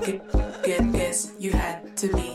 Guess you had to be.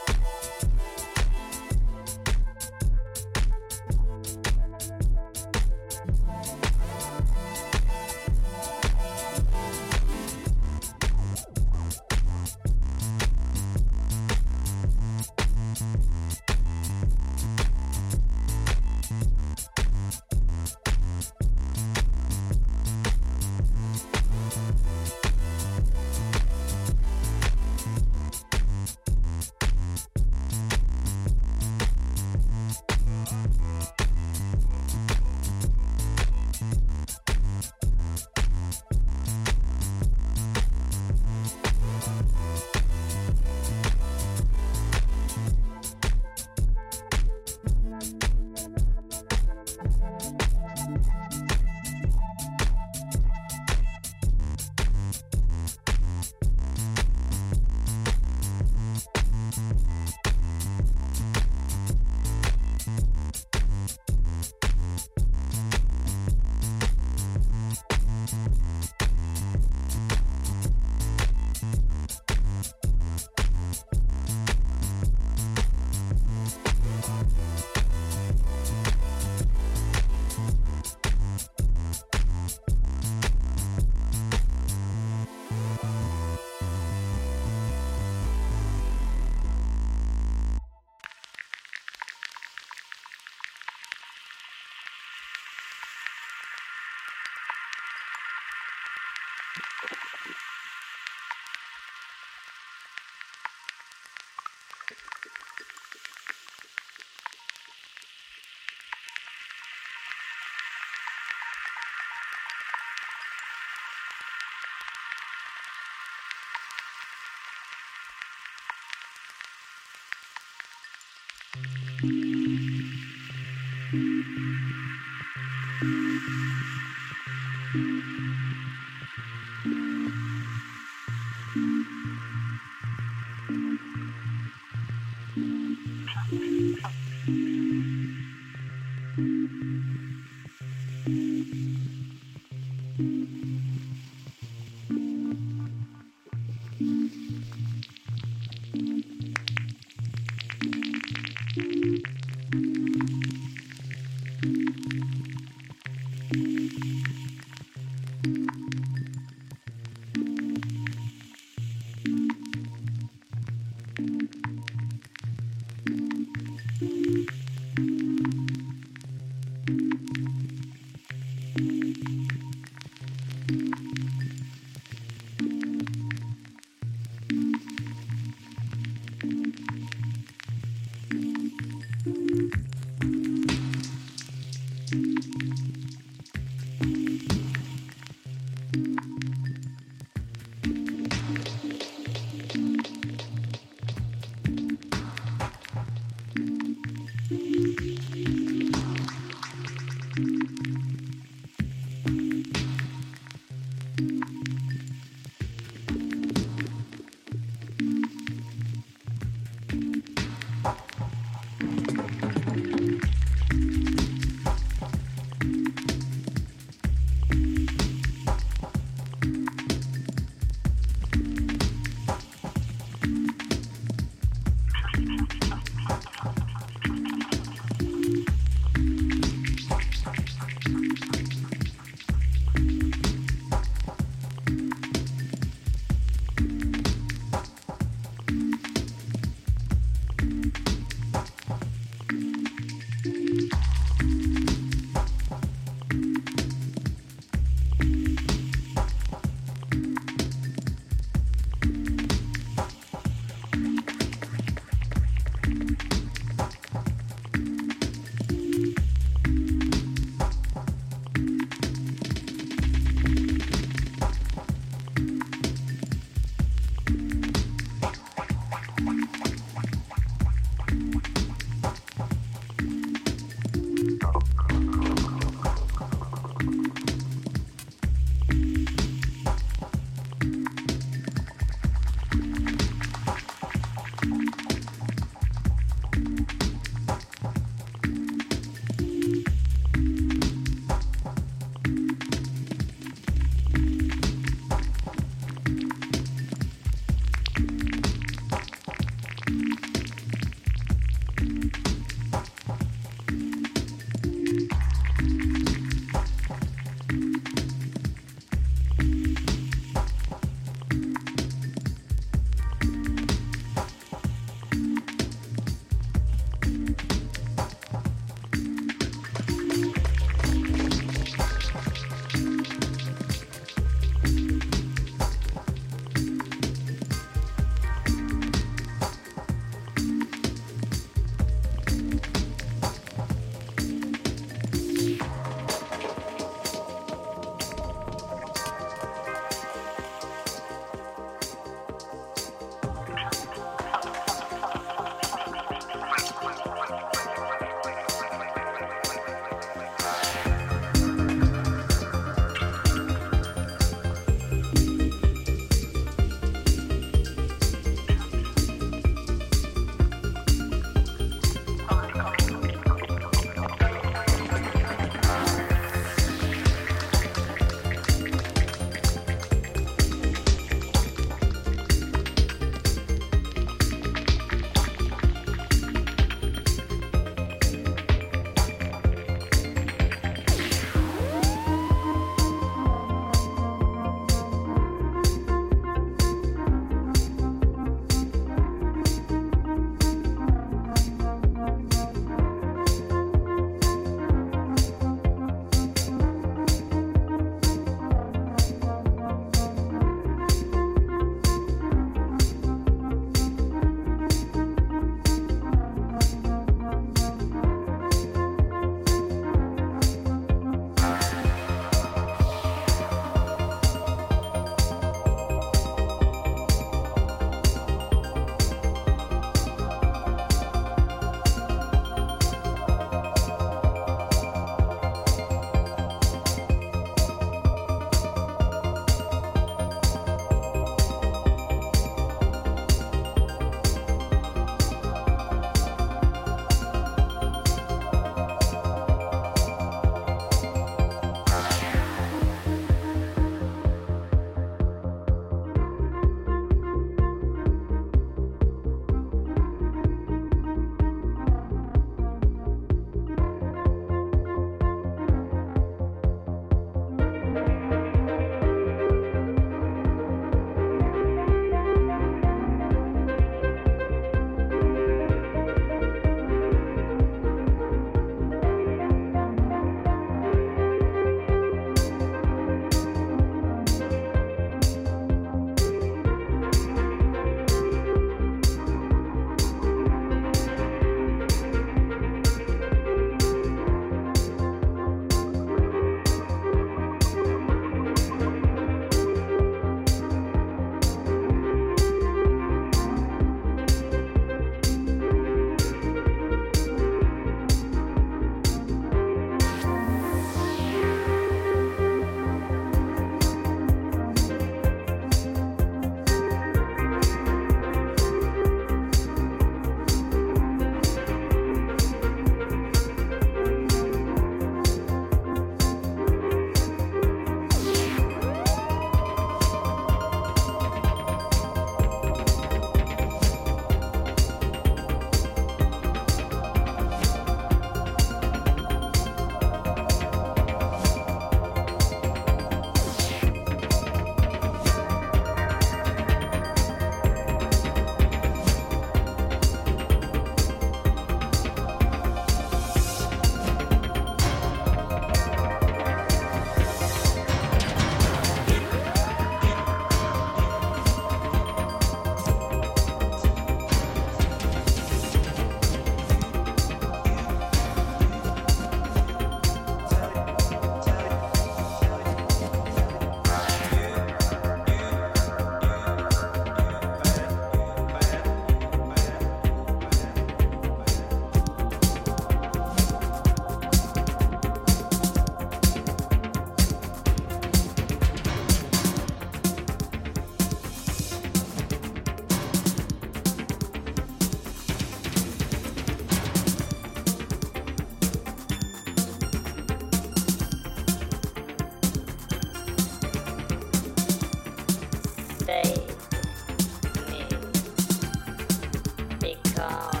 감사합니다.